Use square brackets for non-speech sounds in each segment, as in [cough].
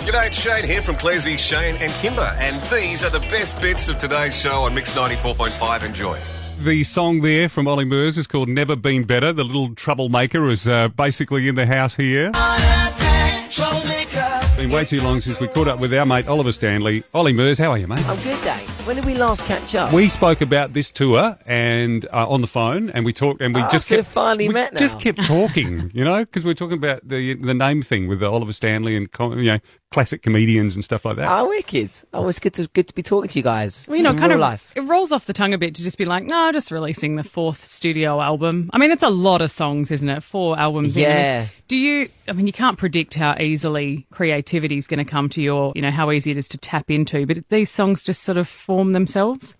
G'day, it's Shane here from Clairsy, Shane and Kymba, and these are the best bits of today's show on Mix 94.5. Enjoy. The song there from Olly Murs is called Never Been Better. The little troublemaker is uh, basically in the house here. It's Been way too long since we caught up with our mate Oliver Stanley. Olly Murs, how are you, mate? I'm good, thanks. When did we last catch up? We spoke about this tour and uh, on the phone, and we talked, and we Ah, just so kept we've finally we met now. Just kept talking, you know, because we are talking about the the name thing with Oliver Stanley and com- you know classic comedians and stuff like that. Ah, wicked. Oh, it's good to good to be talking to you guys. Well, you know, in kind of life. it rolls off the tongue a bit to just be like, no, just releasing the fourth studio album. I mean, it's a lot of songs, isn't it? Four albums. in. Yeah. Do you? I mean, you can't predict how easily creativity is going to come to your, you know, how easy it is to tap into. But these songs just sort of form themselves.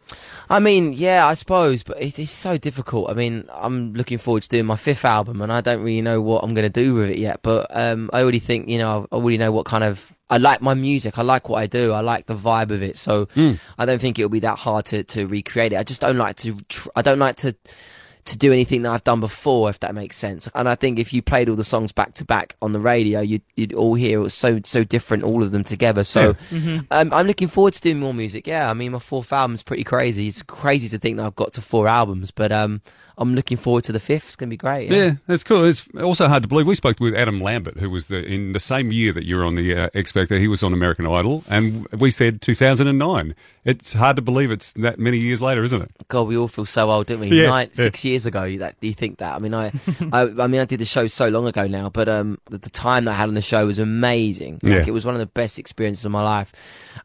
I mean, yeah, I suppose, but it is so difficult. I mean, I'm looking forward to doing my fifth album, and I don't really know what I'm going to do with it yet. But um, I already think, you know, I already know what kind of. I like my music. I like what I do. I like the vibe of it. So I don't think it'll be that hard to, to recreate it. I just don't like to. Tr- I don't like to to do anything that I've done before, if that makes sense. And I think if you played all the songs back to back on the radio, you'd, you'd all hear it was so so different, all of them together. So um, I'm looking forward to doing more music. Yeah, I mean, my fourth album's pretty crazy. It's crazy to think that I've got to four albums, but um, I'm looking forward to the fifth. It's gonna be great. Yeah, that's cool. It's also hard to believe. We spoke with Adam Lambert, who was the in the same year that you were on the uh, X Factor. He was on American Idol, and we said 2009. It's hard to believe it's that many years later, isn't it? God, we all feel so old, don't we? Yeah, Nine, yeah. six years ago, you, that, you think that? I mean, I, [laughs] I, I mean, I did the show so long ago now, but um, the, the time that I had on the show was amazing. Like, Yeah. it was one of the best experiences of my life.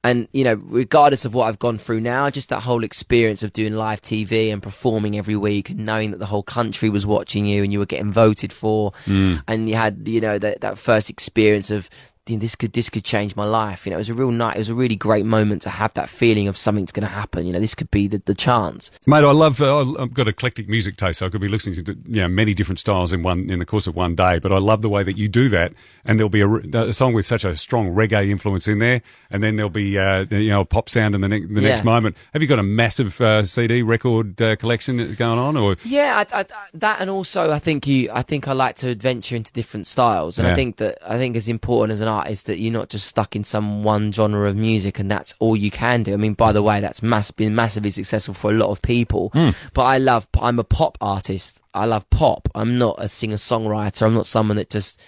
And you know, regardless of what I've gone through now, just that whole experience of doing live TV and performing every week, and knowing that the whole country was watching you and you were getting voted for, Mm. and you had, you know, that that first experience of. "Dean, This could this could change my life. You know, it was a real night. It was a really great moment to have that feeling of something's going to happen. You know, this could be the, the chance. Mate, I love. Uh, I've got eclectic music taste, so I could be listening to you know, many different styles in one in the course of one day. But I love the way that you do that, and there'll be a, a song with such a strong reggae influence in there, and then there'll be uh, you know a pop sound in the, ne- the next Yeah. moment. Have you got a massive uh, CD record uh, collection going on, or Yeah, I, I, that and also I think you, I think I like to adventure into different styles, and Yeah. I think that I think as important as an artist that you're not just stuck in some one genre of music and that's all you can do. I mean, by the way, that's mass, been massively successful for a lot of people. Hmm. But I love, I'm a pop artist. I love pop. I'm not a singer songwriter. I'm not someone that just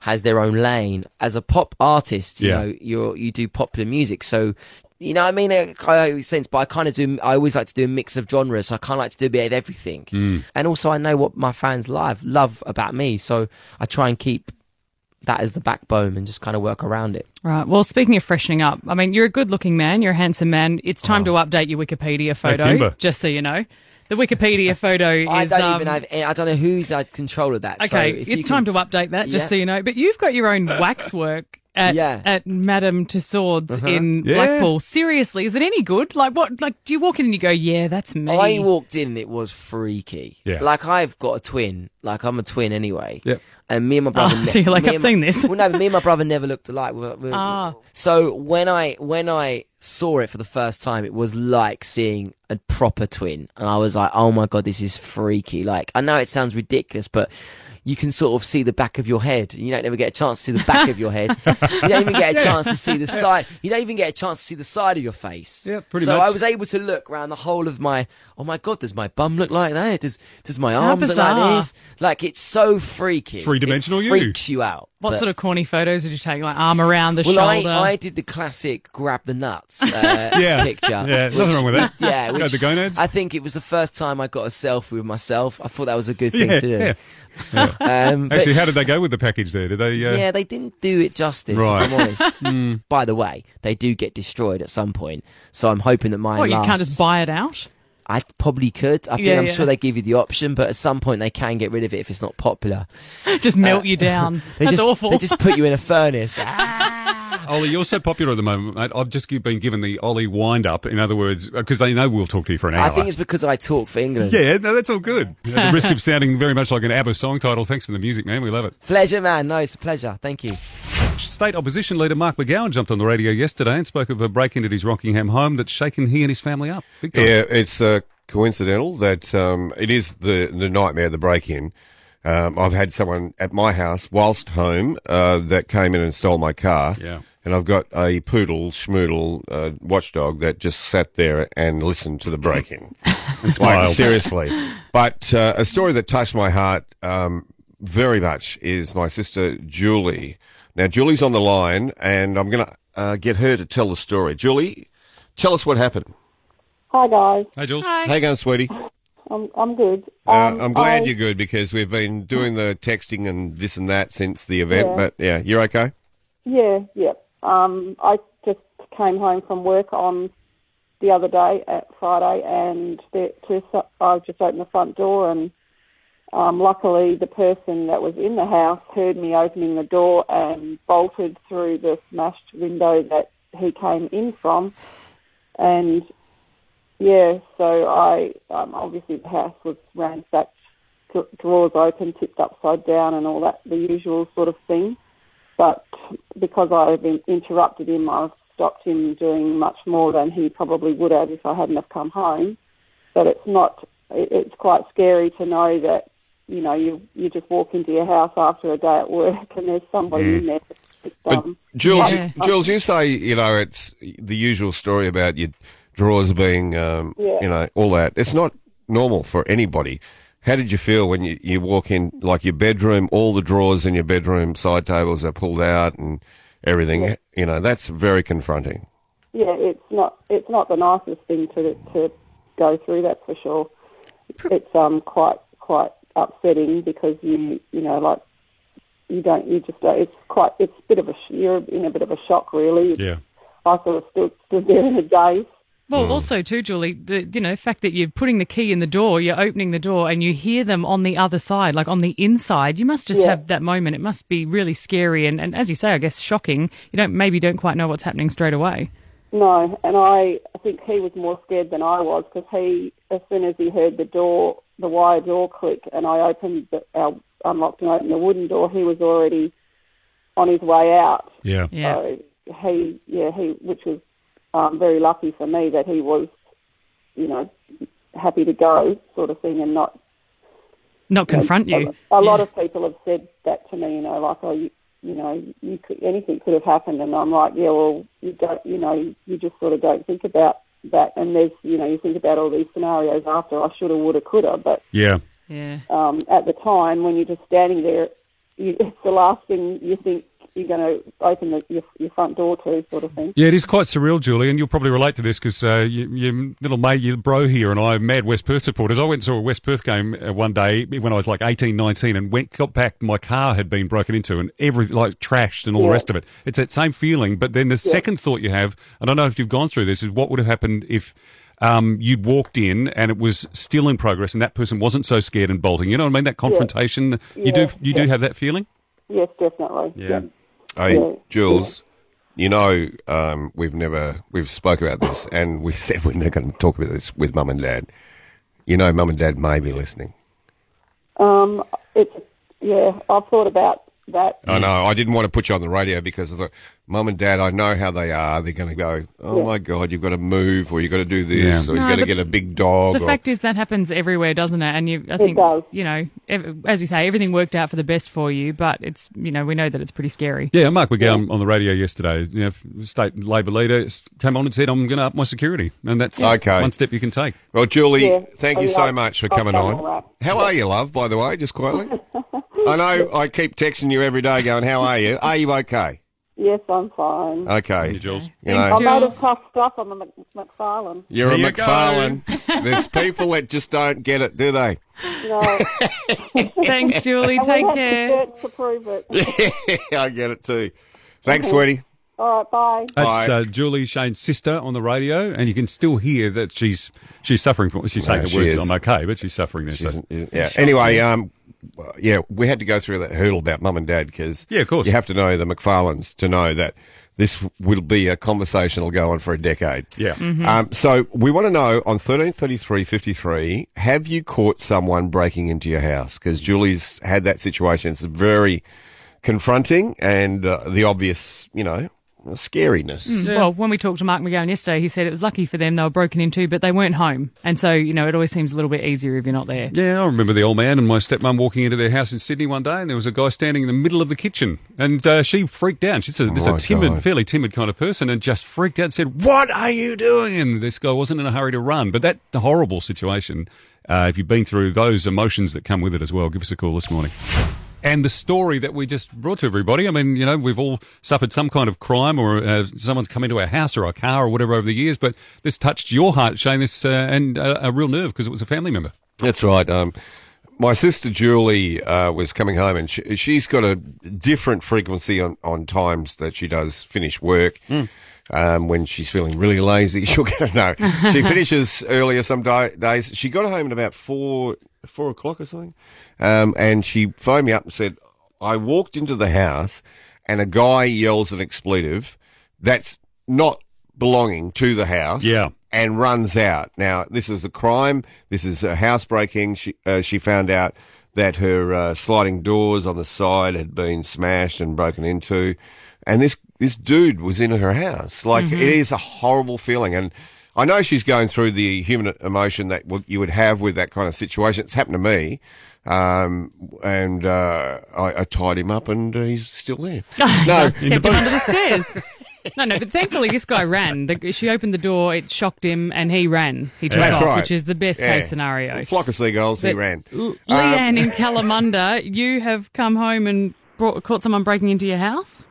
has their own lane. As a pop artist, you Yeah. know, you're you do popular music, so. You know, I mean, it kind of makes sense, but I kind of do. I always like to do a mix of genres. So I kind of like to do a bit of everything, hmm. and also I know what my fans love love about me, so I try and keep that as the backbone and just kind of work around it. Right. Well, speaking of freshening up, I mean, you're a good-looking man. You're a handsome man. It's time to update your Wikipedia photo, Kymba. just so you know. The Wikipedia [laughs] photo is. I don't um, even have. I don't know who's had control of that. so Okay, if you it's time can- to update that, just Yeah. so you know. But you've got your own waxwork at Yeah. Uh-huh. at Madame Tussauds in Yeah. Blackpool. Seriously, is it any good? Like what? Like, do you walk in and you go, "Yeah, that's me"? I walked in, it was freaky. Yeah. Like I've got a twin. Like I'm a twin anyway. Yep. And me and my brother. [laughs] Oh, so you're like, I've and my- seen this. Well, no, me and my brother never looked alike. We're- we're- Ah. So when I when I saw it for the first time, it was like seeing a proper twin, and I was like, "Oh my god, this is freaky!" Like I know it sounds ridiculous, but you can sort of see the back of your head. You don't ever get a chance to see the back of your head. You don't even get a [laughs] chance to see the side. You don't even get a chance to see the side of your face. Yeah, pretty so much. I was able to look around the whole of my. Oh my god, does my bum look like that? Does does my arms look like bizarre. this? Like it's so freaky. Three-dimensional It you. freaks you out. what But- sort of corny photos did you take? Like arm around the shoulder. well, I, shoulder. I did the classic grab the nuts uh, [laughs] Yeah. picture. Yeah, nothing wrong with that. Yeah, Go which the gonads. I think it was the first time I got a selfie with myself. I thought that was a good thing Yeah, to do. yeah. [laughs] Um, but- Actually, how did they go with the package there? Did they? Uh, yeah, they didn't do it justice. Right. If I'm honest. [laughs] Mm. By the way, they do get destroyed at some point, so I'm hoping that mine what? You lasts. can't just buy it out. I probably could. I think Yeah, I'm yeah. sure they give you the option, but at some point they can get rid of it if it's not popular. [laughs] Just melt uh, you down. [laughs] They That's just, awful. They just put you in a furnace. [laughs] Ah. Olly, you're so popular at the moment, mate. I've just been given the Olly wind up. In other words, uh, because they know we'll talk to you for an hour. I think it's because I talk for England. yeah, no, that's all good. At the risk of sounding very much like an ABBA song title, thanks for the music, man. We love it. Pleasure, man. No, it's a pleasure. Thank you. State opposition leader Mark McGowan jumped on the radio yesterday and spoke of a break in at his Rockingham home that's shaken he and his family up. Yeah, it's uh, coincidental that um, it is the the nightmare, the break in. Um, I've had someone at my house whilst home uh, that came in and stole my car. Yeah. and I've got a poodle schmoodle uh, watchdog that just sat there and listened to the break-in. [laughs] it's like wild. seriously. But uh, a story that touched my heart um, very much is my sister Julie. Now Julie's on the line, and I'm going to uh, get her to tell the story. Julie, tell us what happened. Hi guys, Hey, Jules. How you going, sweetie? I'm I'm good. Uh, Um, I'm glad I- you're good because we've been doing the texting and this and that since the event. Yeah. But yeah, you're okay. Yeah, yeah. Um, I just came home from work on the other day at Friday, and the, to, I just opened the front door, and um, luckily the person that was in the house heard me opening the door and bolted through the smashed window that he came in from, and yeah, so I um, obviously the house was ransacked, drawers open, tipped upside down, and all that the usual sort of thing. But because I have been interrupted him, I've stopped him doing much more than he probably would have if I hadn't have come home. But it's not. It's quite scary to know that you know you you just walk into your house after a day at work and there's somebody in there. But um, Jules, Yeah. Jules, you say you know it's the usual story about your drawers being, um, Yeah. you know, all that. It's not normal for anybody. How did you feel when you, you walk in, like your bedroom, all the drawers in your bedroom side tables are pulled out and everything? You know, that's very confronting. yeah, it's not it's not the nicest thing to to go through. That's for sure. It's um quite quite upsetting because you you know like you don't you just don't, it's quite it's a bit of a you're in a bit of a shock really. Yeah. I sort of stood stood there in a daze. Well, mm. also too, Julie, the you know fact that you're putting the key in the door, you're opening the door, and you hear them on the other side, like on the inside. You must just Yeah. have that moment. It must be really scary, and, and as you say, I guess shocking. You don't maybe don't quite know what's happening straight away. No, and I, I think he was more scared than I was because he, as soon as he heard the door, the wire door click, and I opened, the, our, unlocked and opened the wooden door, he was already on his way out. Yeah. Yeah. So he, yeah, he, which was um, very lucky for me that he was, you know, happy to go, sort of thing, and not Not confront you. A, a lot of people have said that to me, you know, like, oh, you, you know, you could, anything could have happened, and I'm like, yeah, well, you don't, you know, you just sort of don't think about that, and there's, you know, you think about all these scenarios after, I shoulda, woulda, coulda, but Yeah. Yeah. um, at the time when you're just standing there, you, it's the last thing you think you're going to open the, your, your front door to, sort of thing. Yeah, it is quite surreal, Julie, and you'll probably relate to this because uh, you, your little mate, your bro here, and I mad West Perth supporters. I went and saw a West Perth game uh, one day when I was like 18, 19 and went, got back, my car had been broken into and every, like, trashed and all the rest of it. It's that same feeling, but then the second thought you have, and I don't know if you've gone through this, is what would have happened if um, you'd walked in and it was still in progress and that person wasn't so scared and bolting. You know what I mean? That confrontation, you do Yeah, you do have that feeling? Yes, definitely. Yeah. Hey, Yeah. Jules, you know, um, we've never we've spoke about this, and we [laughs] said we're not going to talk about this with mum and dad. You know, mum and dad may be listening. Um, it's, yeah, I've thought about that. I know. I didn't want to put you on the radio because I thought, mum and dad, I know how they are. They're going to go, oh Yeah. my god, you've got to move, or you've got to do this, Yeah. or you've got to get a big dog. The or, fact is that happens everywhere, doesn't it? And you, I think, does. you know, as we say, everything worked out for the best for you, but it's, you know, we know that it's pretty scary. Yeah, Mark McGowan on the radio yesterday, you know, state Labor leader came on and said, "I'm going to up my security," and that's Okay. one step you can take. well, Julie, Yeah. thank Oh, you so I've- much for I've coming on. How are you, love? By the way, just quietly. [laughs] I know I keep texting you every day, going, "How are you? Are you okay?" Yes, I'm fine. Okay, you, Jules. You Thanks, know, I'm made of Jules. tough stuff. I'm a Mc- McFarlane. You're a Here you. McFarlane. [laughs] There's people that just don't get it, do they? No, [laughs] Thanks, Julie. and Take we care. the shirts to prove it. [laughs] I get it too. Thanks, sweetie. All right, bye. That's Bye. uh, Julie Shane's sister on the radio, and you can still hear that she's she's suffering from. She's saying No, the she words, is. "I'm okay," but she's suffering there. So. Isn't- isn't- yeah. Anyway, um, yeah, we had to go through that hurdle about mum and dad because Yeah, of course. you have to know the McFarlanes to know that this will be a conversation that'll go on for a decade. Yeah. Um, so we want to know on thirteen thirty three fifty three, have you caught someone breaking into your house? Because Julie's had that situation. It's very confronting and uh, the obvious, you know, scariness. Well, when we talked to Mark McGowan yesterday, he said it was lucky for them they were broken into, but they weren't home. And so, you know, it always seems a little bit easier if you're not there. Yeah, I remember the old man and my stepmom walking into their house in Sydney one day, and there was a guy standing in the middle of the kitchen, and uh, she freaked out. She's a, this my a timid, God. fairly timid kind of person, and just freaked out and said, "What are you doing?" And this guy wasn't in a hurry to run, but that horrible situation. Uh, if you've been through those emotions that come with it as well, give us a call this morning. And the story that we just brought to everybody. I mean, you know, we've all suffered some kind of crime, or uh, someone's come into our house or our car or whatever over the years. But this touched your heart, Shane. This uh, and uh, a real nerve because it was a family member. That's right. Um, my sister Julie uh, was coming home, and she, she's got a different frequency on, on times that she does finish work. Um, when she's feeling really lazy, [laughs] she'll get no. She [laughs] finishes earlier some di- days. She got home at about four four o'clock or something, um, and she phoned me up and said, "I walked into the house, and a guy yells an expletive that's not belonging to the house." Yeah. and runs out. Now, this is a crime. This is a housebreaking. She uh, she found out that her uh, sliding doors on the side had been smashed and broken into, and this this dude was in her house. Like it is a horrible feeling, and I know she's going through the human emotion that you would have with that kind of situation. It's happened to me. Um, and uh, I, I tied him up, and uh, he's still there. [laughs] No, In the Kept him boot. under the stairs. [laughs] No, no, but thankfully this guy ran. The, she opened the door, it shocked him, and he ran. He took That's off, right. which is the best Yeah. case scenario. flock of seagulls. he ran. L- Leanne in Kalamunda, you have come home and brought, caught someone breaking into your house?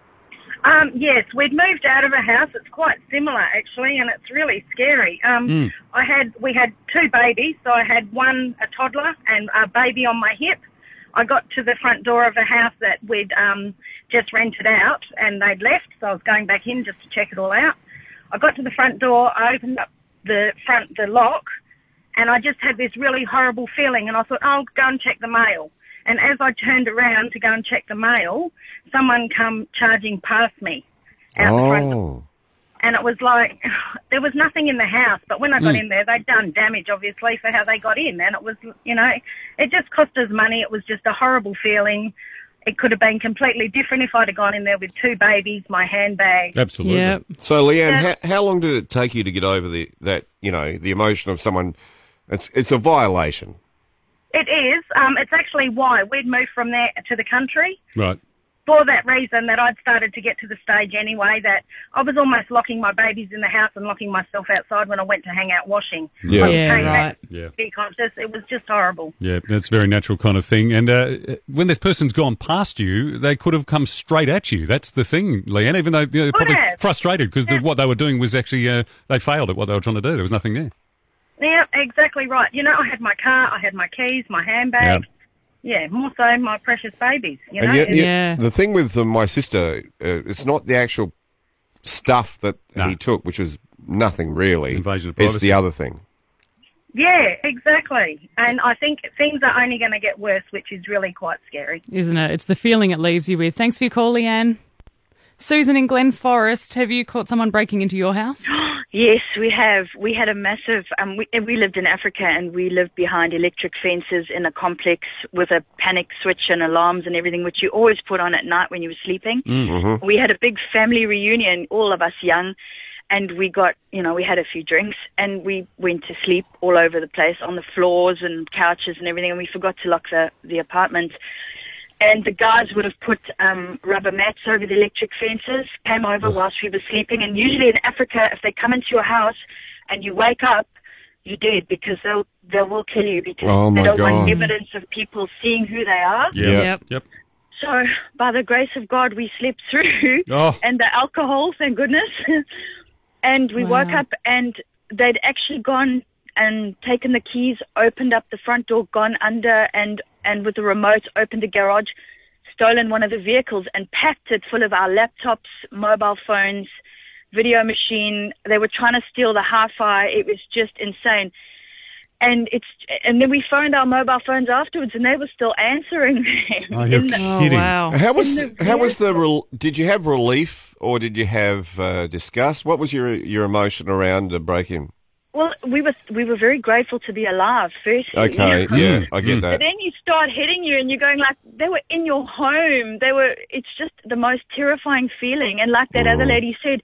Um, yes, we'd moved out of a house. It's quite similar actually, and it's really scary. Um, I had we had two babies, so I had one a toddler and a baby on my hip. I got to the front door of a house that we'd um, just rented out, and they'd left, so I was going back in just to check it all out. I got to the front door, I opened up the front the lock, and I just had this really horrible feeling, and I thought, I'll go and check the mail. And as I turned around to go and check the mail, someone come charging past me out the front door. Oh. And it was like, [sighs] there was nothing in the house, but when I got hmm. in there, they'd done damage, obviously, for how they got in. And it was, you know, it just cost us money. It was just a horrible feeling. It could have been completely different if I'd have gone in there with two babies, my handbag. Absolutely. Yeah. So, Leanne, Yeah. how, how long did it take you to get over the that you know the emotion of someone? It's it's a violation. It is. Um, it's actually why we'd moved from there to the country. Right. for that reason that I'd started to get to the stage anyway that I was almost locking my babies in the house and locking myself outside when I went to hang out washing. Yeah. I Yeah, right. Yeah. Be conscious. It was just horrible. Yeah, that's a very natural kind of thing. And uh, when this person's gone past you, they could have come straight at you. That's the thing, Leanne. Even though you know, they're probably have. frustrated because Yeah. what they were doing was actually uh, they failed at what they were trying to do. There was nothing there. Yeah, exactly right. You know, I had my car, I had my keys, my handbag. Yeah, more so my precious babies. You know, yet, yet Yeah. the thing with uh, my sister, uh, it's not the actual stuff that No. he took, which was nothing really. Invasion of It's the other thing. yeah, exactly. And I think things are only going to get worse, which is really quite scary. Isn't it? It's the feeling it leaves you with. Thanks for your call, Leanne. Susan in Glen Forrest, have you caught someone breaking into your house? [gasps] Yes, we have. We had a massive. Um, we, we lived in Africa, and we lived behind electric fences in a complex with a panic switch and alarms and everything, which you always put on at night when you were sleeping. We had a big family reunion, all of us young, and we got, you know, we had a few drinks, and we went to sleep all over the place on the floors and couches and everything, and we forgot to lock the the apartment. And the guys would have put um, rubber mats over the electric fences, came over whilst we were sleeping. And usually in Africa, if they come into your house and you wake up, you're dead because they'll they will kill you because Oh, they don't God. want evidence of people seeing who they are. Yeah. Yep. Yep. So by the grace of God, we slept through, [laughs] Oh. and the alcohol, thank goodness. [laughs] and we woke up, and they'd actually gone and taken the keys, opened up the front door, gone under, and and with the remote opened the garage, stolen one of the vehicles, and packed it full of our laptops, mobile phones, video machine. They were trying to steal the hi-fi. It was just insane. And it's and then we phoned our mobile phones afterwards, and they were still answering. [laughs] Oh, you're in the- Oh, wow. How was the how was the rel- did you have relief or did you have uh, disgust? What was your your emotion around the break in? Well, we were we were very grateful to be alive. Firstly, Okay, yeah, I get But that. then you start hitting you, and you're going like they were in your home. They were. It's just the most terrifying feeling. And like that Mm. other lady said,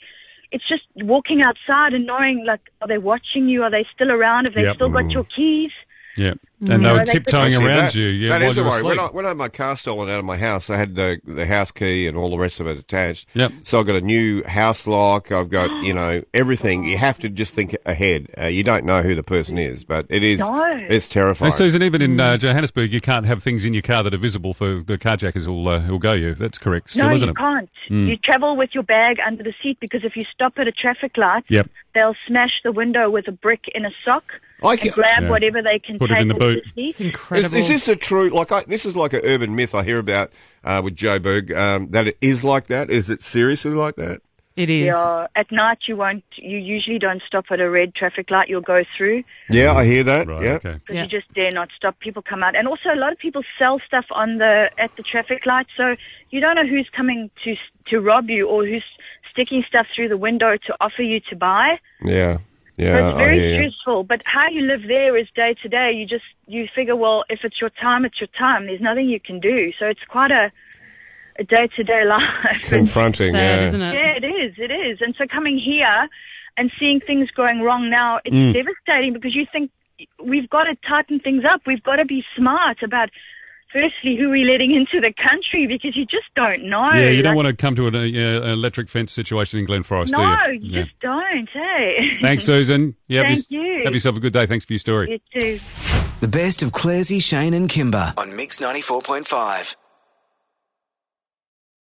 it's just walking outside and knowing like, are they watching you? Are they still around? Have they Yep. still got your keys? Yeah. And they were they- tiptoeing Actually, around that- you. Yeah, that while is you a worry. When I, asleep. when I had my car stolen out of my house, I had the, the house key and all the rest of it attached. Yep. So I've got a new house lock. I've got, [gasps] you know, everything. You have to just think ahead. Uh, you don't know who the person is, but it is, No. it's terrifying. And Susan, even in Mm. uh, Johannesburg, you can't have things in your car that are visible for the carjackers who'll, uh, who'll go you. That's correct, still, no, isn't you it? can't. Mm. You travel with your bag under the seat because if you stop at a traffic light, Yep. they'll smash the window with a brick in a sock I and ca- grab Yeah. whatever they can Put it take in the off boot. It's Is, incredible. is this a true, like, I, this is like an urban myth I hear about uh, with Jo'burg, um, that it is like that? Is it seriously like that? it is. Yeah, at night you won't. You usually don't stop at a red traffic light. You'll go through Yeah, I hear that. Right, yeah. okay. because Yeah. you just dare not stop. People come out, and also a lot of people sell stuff on the at the traffic light, so you don't know who's coming to to rob you or who's sticking stuff through the window to offer you to buy. Yeah. So Yeah. it's very hear you. stressful. But how you live there is day to day. You just you figure, well, if it's your time, it's your time. There's nothing you can do. So it's quite a a day to day life. Confronting. Sad, yeah. isn't it? yeah, it is. It is. And so coming here and seeing things going wrong now, it's Mm. devastating because you think we've got to tighten things up. We've got to be smart about, firstly, who are we're letting into the country because you just don't know. Yeah, you don't Like, want to come to an, uh, electric fence situation in Glen Forrest, No, do you? you Yeah. just don't, hey? [laughs] Thanks, Susan. Yeah, have Thank you. Have yourself a good day. Thanks for your story. You too. The best of Clairsy, Shane, and Kymba on Mix 94.5.